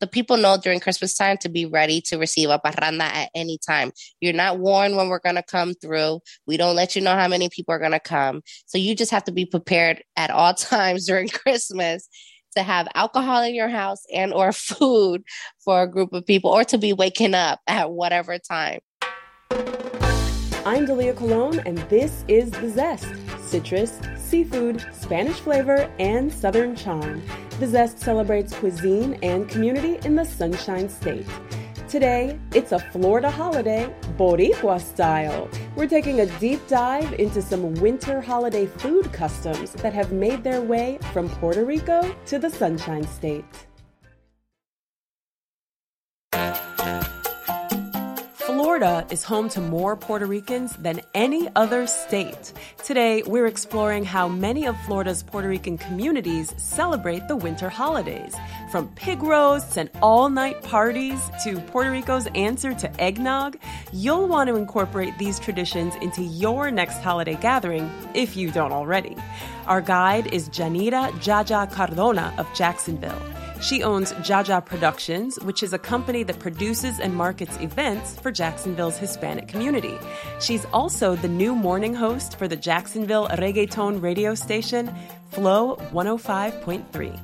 the people know during Christmas time to be ready to receive a parranda at any time. You're not warned when we're going to come through. We don't let you know how many people are going to come. So you just have to be prepared at all times during Christmas to have alcohol in your house and or food for a group of people or to be waking up at whatever time. I'm Delia Colon and this is The Zest. Citrus, seafood, Spanish flavor, and Southern charm. The Zest celebrates cuisine and community in the Sunshine State. Today, it's a Florida holiday, Boricua style. We're taking a deep dive into some winter holiday food customs that have made their way from Puerto Rico to the Sunshine State. Florida is home to more Puerto Ricans than any other state. Today, we're exploring how many of Florida's Puerto Rican communities celebrate the winter holidays. From pig roasts and all night parties to Puerto Rico's answer to eggnog, you'll want to incorporate these traditions into your next holiday gathering if you don't already. Our guide is Yanira Yaya Cardona of Jacksonville. She owns Yaya Productions, which is a company that produces and markets events for Jacksonville's Hispanic community. She's also the new morning host for the Jacksonville reggaeton radio station, Flow 105.3.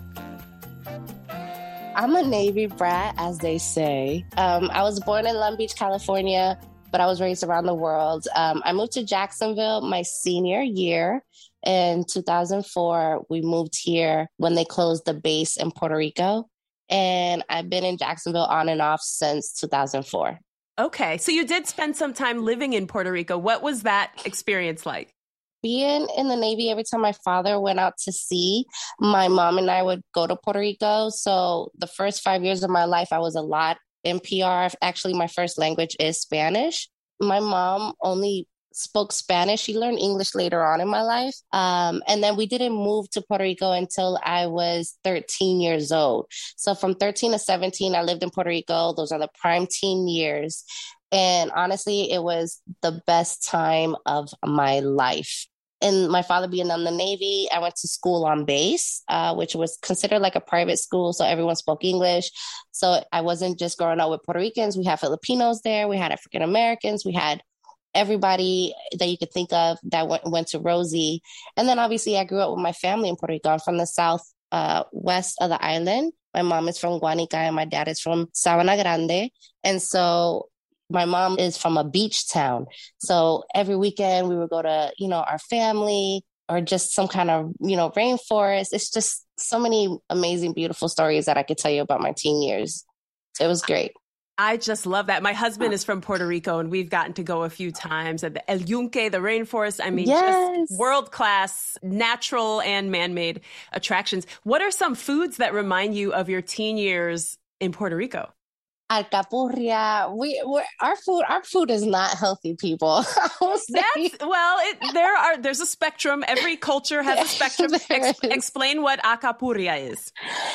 I'm a Navy brat, as they say. Um, I was born in Long Beach, California, but I was raised around the world. Um, I moved to Jacksonville my senior year in 2004, we moved here when they closed the base in Puerto Rico. And I've been in Jacksonville on and off since 2004. Okay. So you did spend some time living in Puerto Rico. What was that experience like? Being in the Navy, every time my father went out to sea, my mom and I would go to Puerto Rico. So the first five years of my life, I was a lot in PR. Actually, my first language is Spanish. My mom only spoke Spanish. She learned English later on in my life. Um, and then we didn't move to Puerto Rico until I was 13 years old. So from 13 to 17, I lived in Puerto Rico. Those are the prime teen years. And honestly, it was the best time of my life. And my father being in the Navy, I went to school on base, uh, which was considered like a private school. So everyone spoke English. So I wasn't just growing up with Puerto Ricans. We had Filipinos there, we had African Americans, we had everybody that you could think of that went, went to Rosie. And then obviously I grew up with my family in Puerto Rico. I'm from the south uh, west of the island. My mom is from Guanica and my dad is from Sabana Grande. And so my mom is from a beach town. So every weekend we would go to, you know, our family or just some kind of, you know, rainforest. It's just so many amazing, beautiful stories that I could tell you about my teen years. It was great. I just love that. My husband is from Puerto Rico and we've gotten to go a few times at the El Yunque, the rainforest. I mean, yes. just world class natural and man made attractions. What are some foods that remind you of your teen years in Puerto Rico? Alcapurria. We our food our food is not healthy, people. That's well, it, there are there's a spectrum. Every culture has a spectrum. Ex- explain what alcapurria is.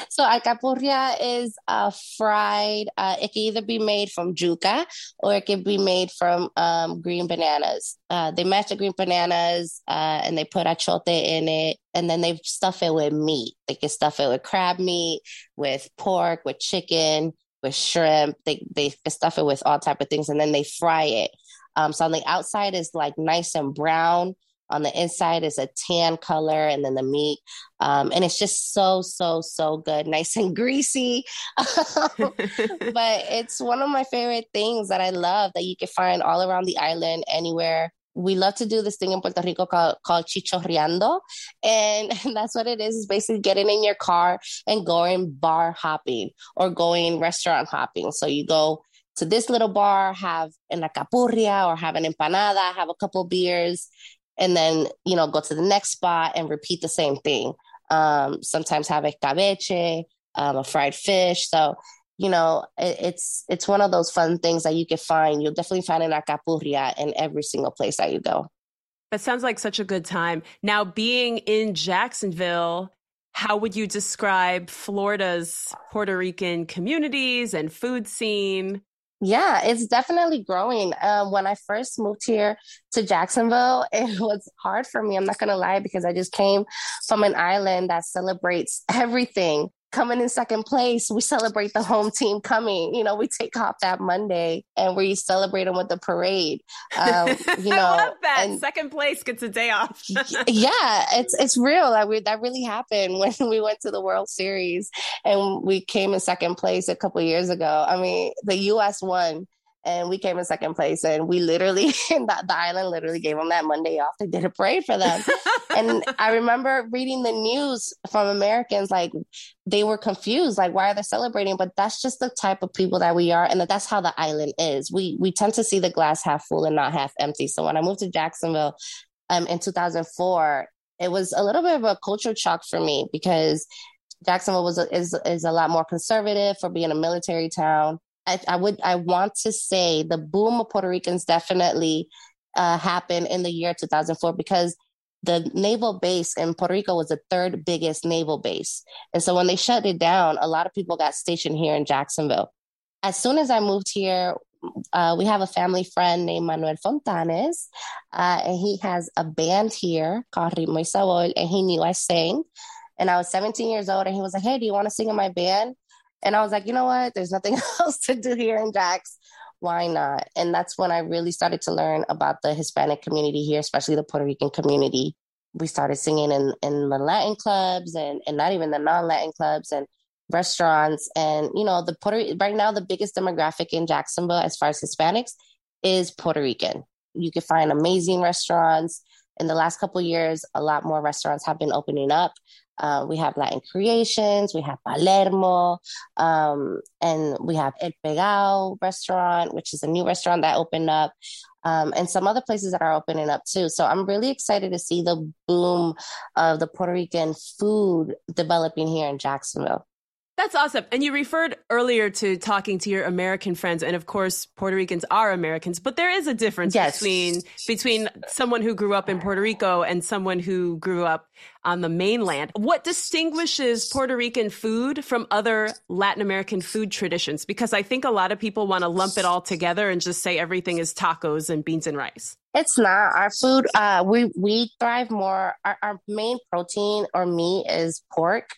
So alcapurria is a fried. Uh, it can either be made from yuca or it can be made from um, green bananas. Uh, they match the green bananas uh, and they put achote in it and then they stuff it with meat. They can stuff it with crab meat, with pork, with chicken, with shrimp. They they stuff it with all type of things, and then they fry it. Um, so on the outside is like nice and brown. On the inside is a tan color, and then the meat, um, and it's just so so so good, nice and greasy. but it's one of my favorite things that I love that you can find all around the island, anywhere we love to do this thing in Puerto Rico called, called. And, and that's what it is, It's basically getting in your car and going bar hopping or going restaurant hopping. So you go to this little bar, have an alcapurria or have an empanada, have a couple beers, and then, you know, go to the next spot and repeat the same thing. Um, sometimes have a cabeche, um, a fried fish. So you know, it, it's it's one of those fun things that you can find. You'll definitely find an alcapurria in every single place that you go. That sounds like such a good time. Now, being in Jacksonville, how would you describe Florida's Puerto Rican communities and food scene? Yeah, it's definitely growing. Uh, when I first moved here to Jacksonville, it was hard for me. I'm not going to lie because I just came from an island that celebrates everything coming in second place, we celebrate the home team coming. You know, we take off that Monday and we celebrate them with the parade. Um, you know, I love that. And, second place gets a day off. yeah, it's it's real. Like we, that really happened when we went to the World Series and we came in second place a couple years ago. I mean, the U.S. won and we came in second place and we literally the, the island literally gave them that monday off they did a parade for them. And i remember reading the news from americans like they were confused like why are they celebrating? But that's just the type of people that we are and that's how the island is. We we tend to see the glass half full and not half empty. So when i moved to jacksonville um, in 2004 it was a little bit of a culture shock for me because Jacksonville was a, is is a lot more conservative for being a military town. I, I, would I want to say the boom of Puerto Ricans definitely uh, happened in the year 2004 because the naval base in Puerto Rico was the third biggest naval base. And so when they shut it down, a lot of people got stationed here in Jacksonville. As soon as I moved here, uh, we have a family friend named Manuel Fontanes, uh, and he has a band here called Ritmo y Sabor, and he knew I sang. And I was 17 years old, and he was like, Hey, do you want to sing in my band? And I was like, you know what? There's nothing else to do here in Jax. Why not? And that's when I really started to learn about the Hispanic community here, especially the Puerto Rican community. We started singing in, in the Latin clubs and, and not even the non Latin clubs and restaurants. And, you know, the Puerto right now, the biggest demographic in Jacksonville as far as Hispanics is Puerto Rican. You can find amazing restaurants. In the last couple years, a lot more restaurants have been opening up. Uh, we have Latin Creations, we have Palermo, um, and we have El Pegao restaurant, which is a new restaurant that opened up, um, and some other places that are opening up too. So I'm really excited to see the boom of the Puerto Rican food developing here in Jacksonville. That's awesome. And you referred earlier to talking to your American friends, and of course, Puerto Ricans are Americans, but there is a difference yes. between between someone who grew up in Puerto Rico and someone who grew up on the mainland. What distinguishes Puerto Rican food from other Latin American food traditions? Because I think a lot of people want to lump it all together and just say everything is tacos and beans and rice. It's not our food. Uh, we we thrive more. Our, our main protein or meat is pork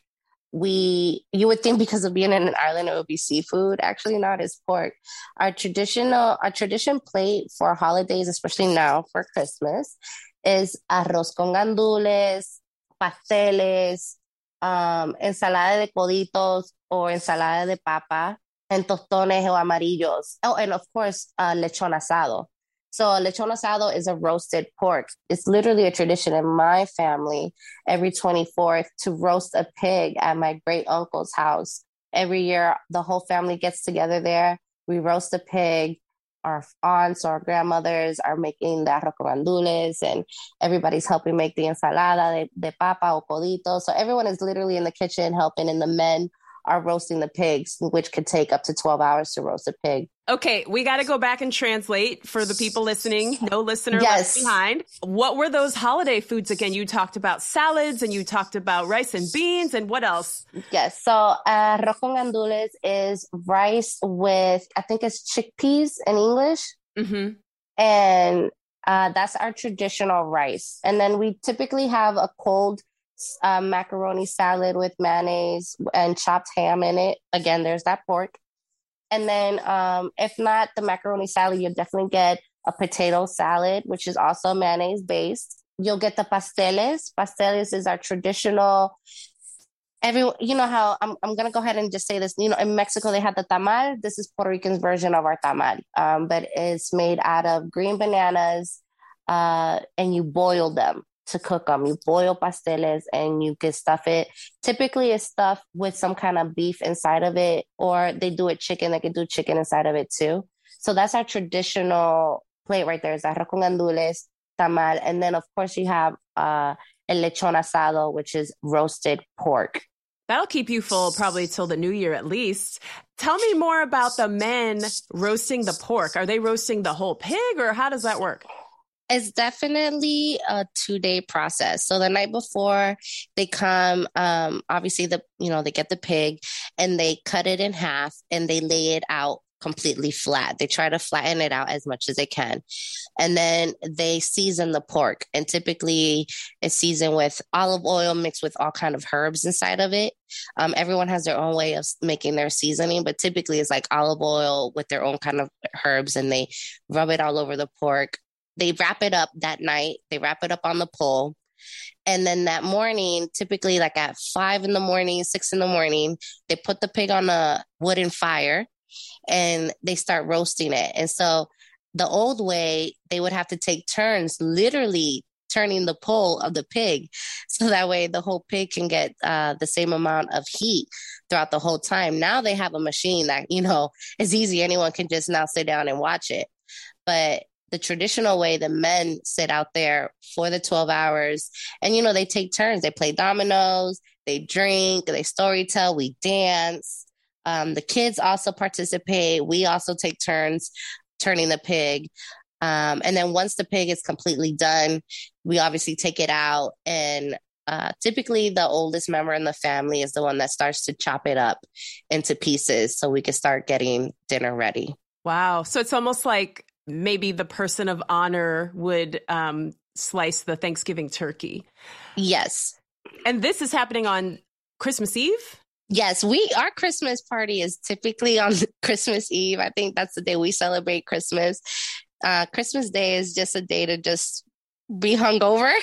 we you would think because of being in an island it would be seafood actually not it's pork. Our traditional our tradition plate for holidays especially now for christmas is arroz con gandules pasteles um, ensalada de coditos or ensalada de papa and tostones o amarillos oh and of course uh, lechon asado so lechon asado is a roasted pork. It's literally a tradition in my family every 24th to roast a pig at my great uncle's house. Every year, the whole family gets together there. We roast a pig. Our aunts or grandmothers are making the arroz and everybody's helping make the ensalada de, de papa o codito. So everyone is literally in the kitchen helping, and the men are roasting the pigs, which could take up to 12 hours to roast a pig. Okay, we got to go back and translate for the people listening. No listener yes. left behind. What were those holiday foods again? You talked about salads and you talked about rice and beans and what else? Yes, so uh, arroz con gandules is rice with, I think it's chickpeas in English. Mm-hmm. And uh, that's our traditional rice. And then we typically have a cold uh, macaroni salad with mayonnaise and chopped ham in it. Again, there's that pork. And then, um, if not the macaroni salad, you'll definitely get a potato salad, which is also mayonnaise based. You'll get the pasteles. Pasteles is our traditional. Every you know how I'm I'm gonna go ahead and just say this. You know, in Mexico they have the tamal. This is Puerto Rican's version of our tamal, um, but it's made out of green bananas, uh, and you boil them to cook them. You boil pasteles and you can stuff it. Typically, it's stuffed with some kind of beef inside of it, or they do it chicken. They can do chicken inside of it too. So that's our traditional plate right there. Is arroz con gandules, tamal, and then of course you have uh, el lechon asado, which is roasted pork. That'll keep you full probably till the new year at least. Tell me more about the men roasting the pork. Are they roasting the whole pig or how does that work? It's definitely a two day process. So the night before they come, um, obviously the you know they get the pig and they cut it in half and they lay it out completely flat. They try to flatten it out as much as they can. And then they season the pork. And typically it's seasoned with olive oil mixed with all kind of herbs inside of it. Um, everyone has their own way of making their seasoning, but typically it's like olive oil with their own kind of herbs and they rub it all over the pork. They wrap it up that night. They wrap it up on the pole. And then that morning, typically like at five in the morning, six in the morning, they put the pig on a wooden fire and they start roasting it. And so the old way, they would have to take turns, literally turning the pole of the pig so that way the whole pig can get uh, the same amount of heat throughout the whole time now they have a machine that you know is easy anyone can just now sit down and watch it but the traditional way the men sit out there for the 12 hours and you know they take turns they play dominoes they drink they story tell we dance um, the kids also participate. We also take turns turning the pig. Um, and then once the pig is completely done, we obviously take it out. And uh, typically, the oldest member in the family is the one that starts to chop it up into pieces so we can start getting dinner ready. Wow. So it's almost like maybe the person of honor would um, slice the Thanksgiving turkey. Yes. And this is happening on Christmas Eve? Yes, we our Christmas party is typically on Christmas Eve. I think that's the day we celebrate Christmas. Uh, Christmas Day is just a day to just be hungover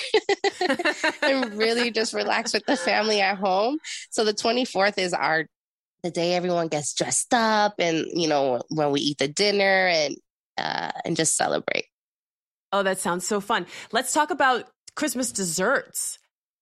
and really just relax with the family at home. So the 24th is our the day everyone gets dressed up and you know when we eat the dinner and uh, and just celebrate. Oh, that sounds so fun. Let's talk about Christmas desserts.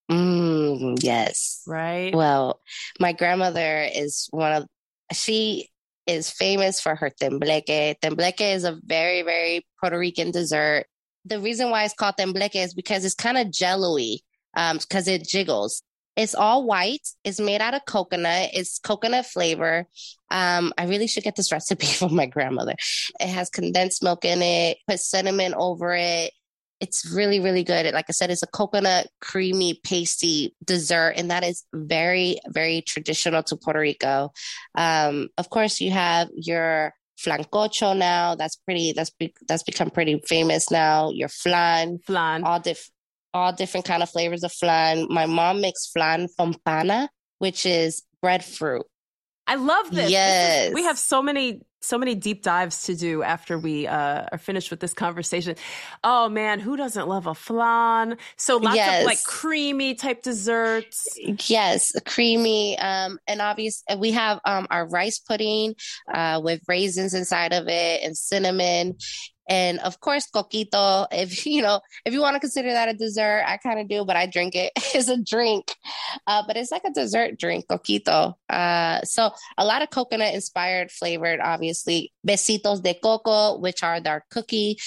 Mm, yes. Right. Well, my grandmother is one of, she is famous for her tembleque. Tembleque is a very, very Puerto Rican dessert. The reason why it's called tembleque is because it's kind of jello-y, um, because it jiggles. It's all white. It's made out of coconut. It's coconut flavor. Um, I really should get this recipe from my grandmother. It has condensed milk in it, put cinnamon over it, it's really, really good. Like I said, it's a coconut creamy pasty dessert, and that is very, very traditional to Puerto Rico. Um, of course, you have your flancocho now. That's pretty. That's be, that's become pretty famous now. Your flan, flan, all diff, all different kind of flavors of flan. My mom makes flan from pana, which is breadfruit. I love this. Yes, this is, we have so many so many deep dives to do after we uh, are finished with this conversation. Oh man, who doesn't love a flan? So lots yes. of like creamy type desserts. Yes, creamy. Um, and obvious, we have um, our rice pudding uh, with raisins inside of it and cinnamon. And of course, coquito, if you know, if you want to consider that a dessert, I kind of do, but I drink it as a drink. Uh, but it's like a dessert drink, coquito. Uh, so a lot of coconut inspired flavored, obviously. Besitos de coco, which are our cookie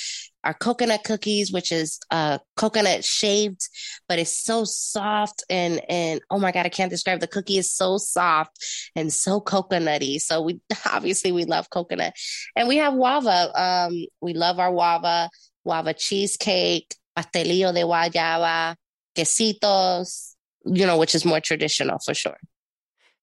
our coconut cookies, which is uh, coconut shaved, but it's so soft and and oh my god, I can't describe. The cookie is so soft and so coconutty. So we obviously we love coconut, and we have guava. Um, we love our guava, guava cheesecake, pastelillo de guayaba, quesitos. You know, which is more traditional for sure.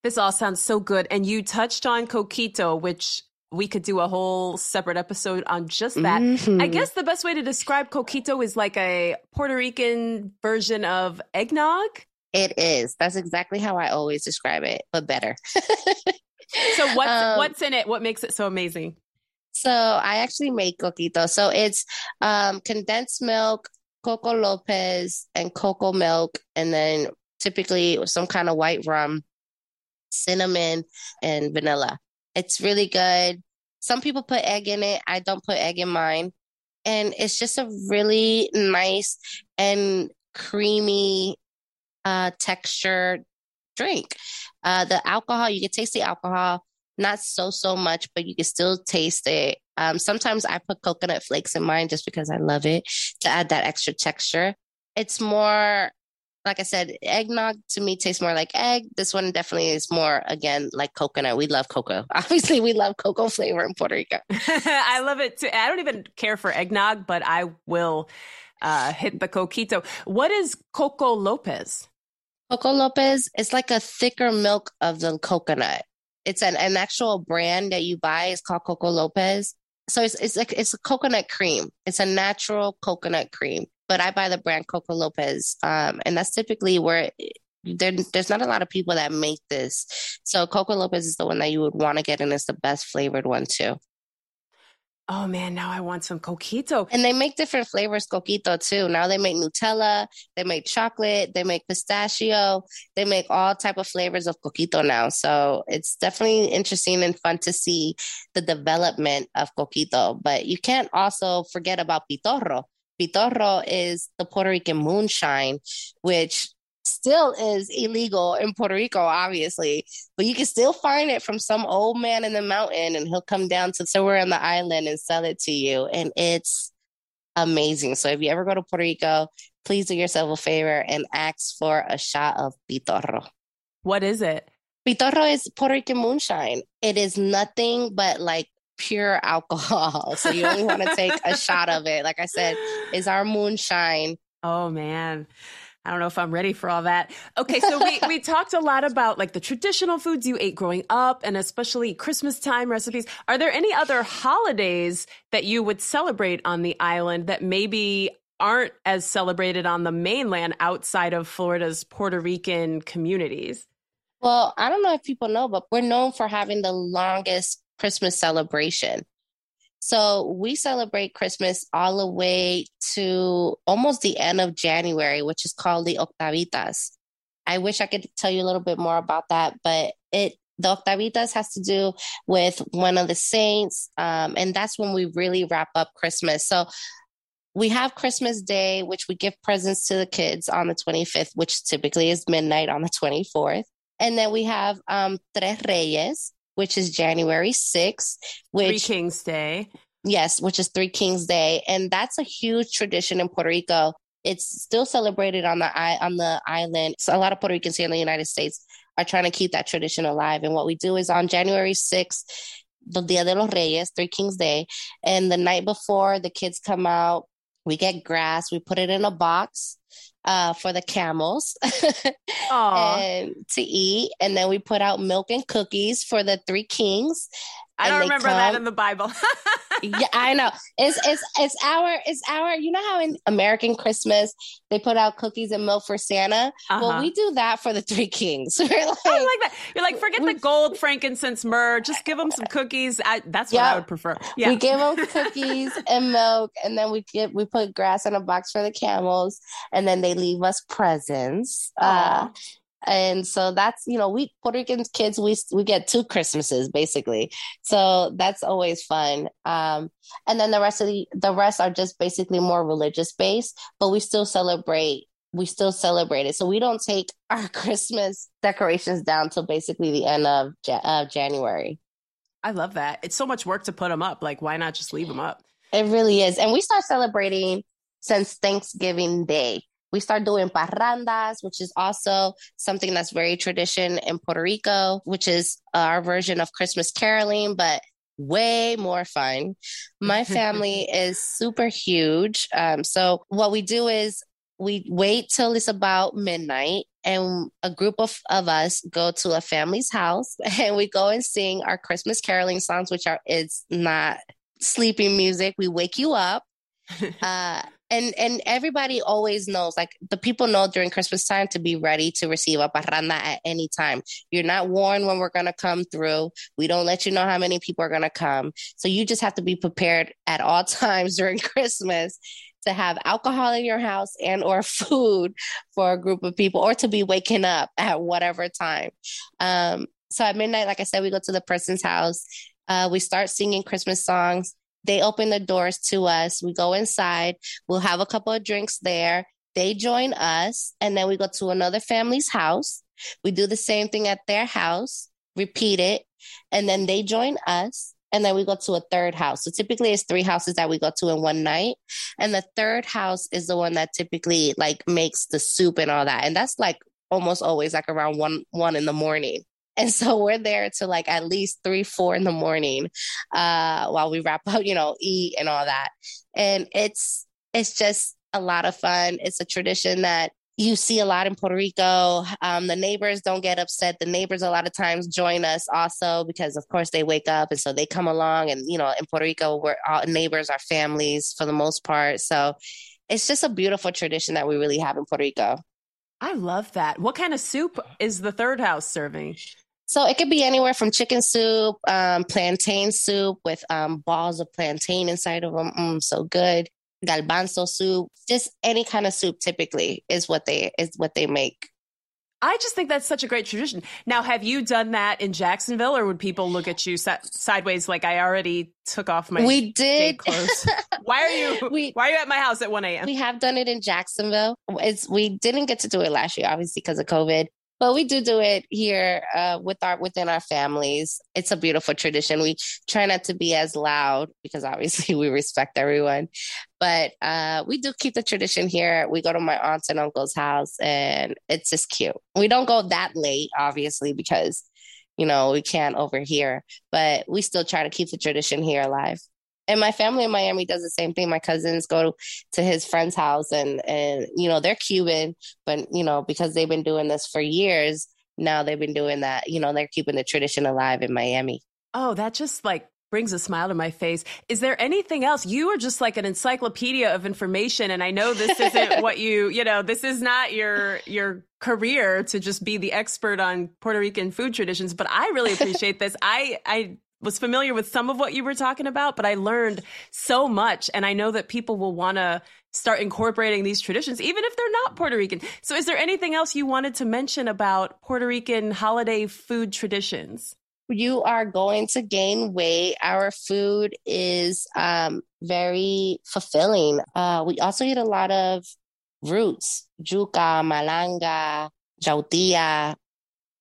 This all sounds so good. And you touched on coquito, which we could do a whole separate episode on just that. Mm-hmm. I guess the best way to describe coquito is like a Puerto Rican version of eggnog. It is. That's exactly how I always describe it, but better. so what's um, what's in it? What makes it so amazing? So I actually make coquito. So it's um, condensed milk, coco lopez, and cocoa milk, and then typically some kind of white rum, cinnamon, and vanilla. It's really good. Some people put egg in it. I don't put egg in mine. And it's just a really nice and creamy uh, texture drink. Uh, the alcohol, you can taste the alcohol, not so, so much, but you can still taste it. Um, sometimes I put coconut flakes in mine just because I love it to add that extra texture. It's more like I said, eggnog to me tastes more like egg. This one definitely is more, again, like coconut. We love cocoa. Obviously, we love cocoa flavor in Puerto Rico. I love it too. I don't even care for eggnog, but I will uh, hit the coquito. What is Coco Lopez? Coco Lopez is like a thicker milk of the coconut. It's an, an actual brand that you buy. It's called Coco Lopez. So it's it's like it's a coconut cream. It's a natural coconut cream. But I buy the brand Coco Lopez, um, and that's typically where there, there's not a lot of people that make this. So Coco Lopez is the one that you would want to get, and it's the best flavored one too. Oh man, now I want some coquito. And they make different flavors coquito too. Now they make Nutella, they make chocolate, they make pistachio, they make all type of flavors of coquito now. So it's definitely interesting and fun to see the development of coquito. But you can't also forget about pitorro. Pitorro is the Puerto Rican moonshine, which still is illegal in Puerto Rico, obviously, but you can still find it from some old man in the mountain and he'll come down to somewhere on the island and sell it to you. And it's amazing. So if you ever go to Puerto Rico, please do yourself a favor and ask for a shot of pitorro. What is it? Pitorro is Puerto Rican moonshine. It is nothing but like pure alcohol. So you only want to take a shot of it. Like I said, is our moonshine. Oh man. I don't know if I'm ready for all that. Okay, so we, we talked a lot about like the traditional foods you ate growing up and especially Christmas time recipes. Are there any other holidays that you would celebrate on the island that maybe aren't as celebrated on the mainland outside of Florida's Puerto Rican communities? Well, I don't know if people know, but we're known for having the longest Christmas celebration. So we celebrate Christmas all the way to almost the end of January, which is called the Octavitas. I wish I could tell you a little bit more about that, but it the Octavitas has to do with one of the saints, um, and that's when we really wrap up Christmas. So we have Christmas Day, which we give presents to the kids on the 25th, which typically is midnight on the 24th. And then we have um, Tres Reyes, which is January 6th. Which, Three Kings Day. Yes, which is Three Kings Day. And that's a huge tradition in Puerto Rico. It's still celebrated on the on the island. So a lot of Puerto Ricans here in the United States are trying to keep that tradition alive. And what we do is on January 6th, the Dia de los Reyes, Three Kings Day, and the night before the kids come out, we get grass, we put it in a box, uh, for the camels and to eat. And then we put out milk and cookies for the three kings. I don't remember come. that in the Bible. yeah, I know. It's it's it's our it's our. You know how in American Christmas they put out cookies and milk for Santa. Uh-huh. Well, we do that for the three kings. We're like, I like that. You're like, forget the gold, frankincense, myrrh. Just give them some cookies. I, that's what I would prefer. Yeah, we give them cookies and milk, and then we get we put grass in a box for the camels, and then they leave us presents. Uh, and so that's you know we puerto rican kids we we get two christmases basically. So that's always fun. Um and then the rest of the the rest are just basically more religious based but we still celebrate we still celebrate it. So we don't take our christmas decorations down till basically the end of uh, january. I love that. It's so much work to put them up. Like why not just leave them up? It really is. And we start celebrating since thanksgiving day we start doing parrandas, which is also something that's very tradition in Puerto Rico, which is our version of Christmas caroling, but way more fun. My family is super huge. Um, so what we do is we wait till it's about midnight and a group of, of us go to a family's house and we go and sing our Christmas caroling songs, which are it's not sleeping music. We wake you up. Uh, and and everybody always knows like the people know during christmas time to be ready to receive a parranda at any time. You're not warned when we're going to come through. We don't let you know how many people are going to come. So you just have to be prepared at all times during christmas to have alcohol in your house and or food for a group of people or to be waking up at whatever time. Um, so at midnight like i said we go to the person's house. Uh, we start singing christmas songs they open the doors to us. We go inside. We'll have a couple of drinks there. They join us. And then we go to another family's house. We do the same thing at their house, repeat it. And then they join us. and then we go to a third house. So typically it's three houses that we go to in one night. And the third house is the one that typically like makes the soup and all that. And that's like almost always like around one one in the morning. And so we're there to like at least three, four in the morning, uh, while we wrap up, you know, eat and all that. And it's it's just a lot of fun. It's a tradition that you see a lot in Puerto Rico. Um, the neighbors don't get upset. The neighbors a lot of times join us also because, of course, they wake up and so they come along. And you know, in Puerto Rico, we're all neighbors are families for the most part. So it's just a beautiful tradition that we really have in Puerto Rico. I love that. What kind of soup is the third house serving? So it could be anywhere from chicken soup, um, plantain soup with um, balls of plantain inside of them. Mm, so good galbanzo soup, just any kind of soup typically is what they is what they make. I just think that's such a great tradition. Now, have you done that in Jacksonville, or would people look at you sideways like I already took off my we did clothes? why are you we, Why are you at my house at one a.m.? We have done it in Jacksonville. It's we didn't get to do it last year, obviously because of COVID, but we do do it here uh, with our within our families. It's a beautiful tradition. We try not to be as loud because obviously we respect everyone, but uh, we do keep the tradition here. We go to my aunt's and uncle's house, and it's just cute. We don't go that late, obviously, because you know we can't overhear, but we still try to keep the tradition here alive and my family in Miami does the same thing. My cousins go to his friend's house and and you know, they're Cuban, but you know, because they've been doing this for years, now they've been doing that, you know, they're keeping the tradition alive in Miami. Oh, that just like brings a smile to my face. Is there anything else? You are just like an encyclopedia of information and I know this isn't what you, you know, this is not your your career to just be the expert on Puerto Rican food traditions, but I really appreciate this. I I was familiar with some of what you were talking about, but I learned so much. And I know that people will want to start incorporating these traditions, even if they're not Puerto Rican. So, is there anything else you wanted to mention about Puerto Rican holiday food traditions? You are going to gain weight. Our food is um, very fulfilling. Uh, we also eat a lot of roots, yuca, malanga, jautilla,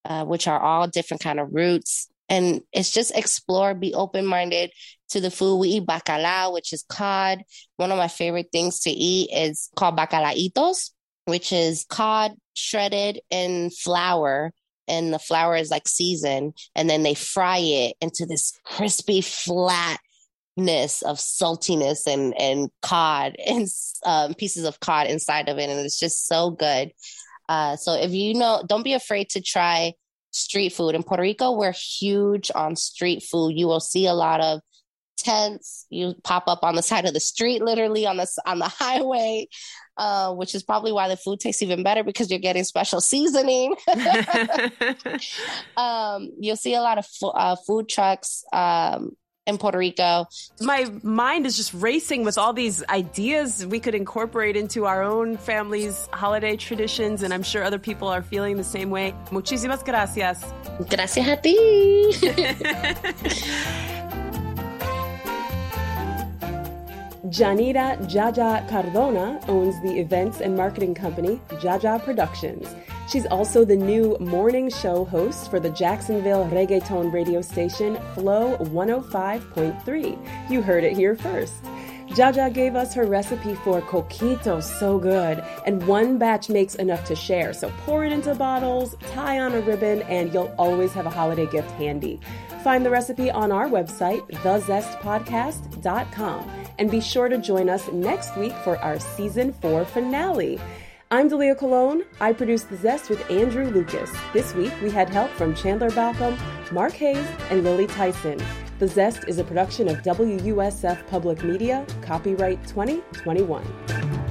uh, which are all different kind of roots and it's just explore, be open minded to the food. We eat bacalao, which is cod. One of my favorite things to eat is called bacalaitos, which is cod shredded in flour. And the flour is like seasoned, and then they fry it into this crispy flatness of saltiness and and cod and um, pieces of cod inside of it, and it's just so good. Uh, so if you know, don't be afraid to try street food. In Puerto Rico, we're huge on street food. You will see a lot of tents. You pop up on the side of the street, literally on the on the highway, uh, which is probably why the food tastes even better because you're getting special seasoning. um, you'll see a lot of fo- uh, food trucks. Um, in Puerto Rico. My mind is just racing with all these ideas we could incorporate into our own family's holiday traditions, and I'm sure other people are feeling the same way. Muchísimas gracias. Gracias a ti. Yanira Yaya Cardona owns the events and marketing company Yaya Productions. She's also the new morning show host for the Jacksonville reggaeton radio station Flow 105.3. You heard it here first. Yaya gave us her recipe for coquito, so good, and one batch makes enough to share. So pour it into bottles, tie on a ribbon, and you'll always have a holiday gift handy. Find the recipe on our website, thezestpodcast.com, and be sure to join us next week for our season four finale. I'm Delia Colon. I produced The Zest with Andrew Lucas. This week we had help from Chandler Balcom, Mark Hayes, and Lily Tyson. The Zest is a production of WUSF Public Media, copyright 2021.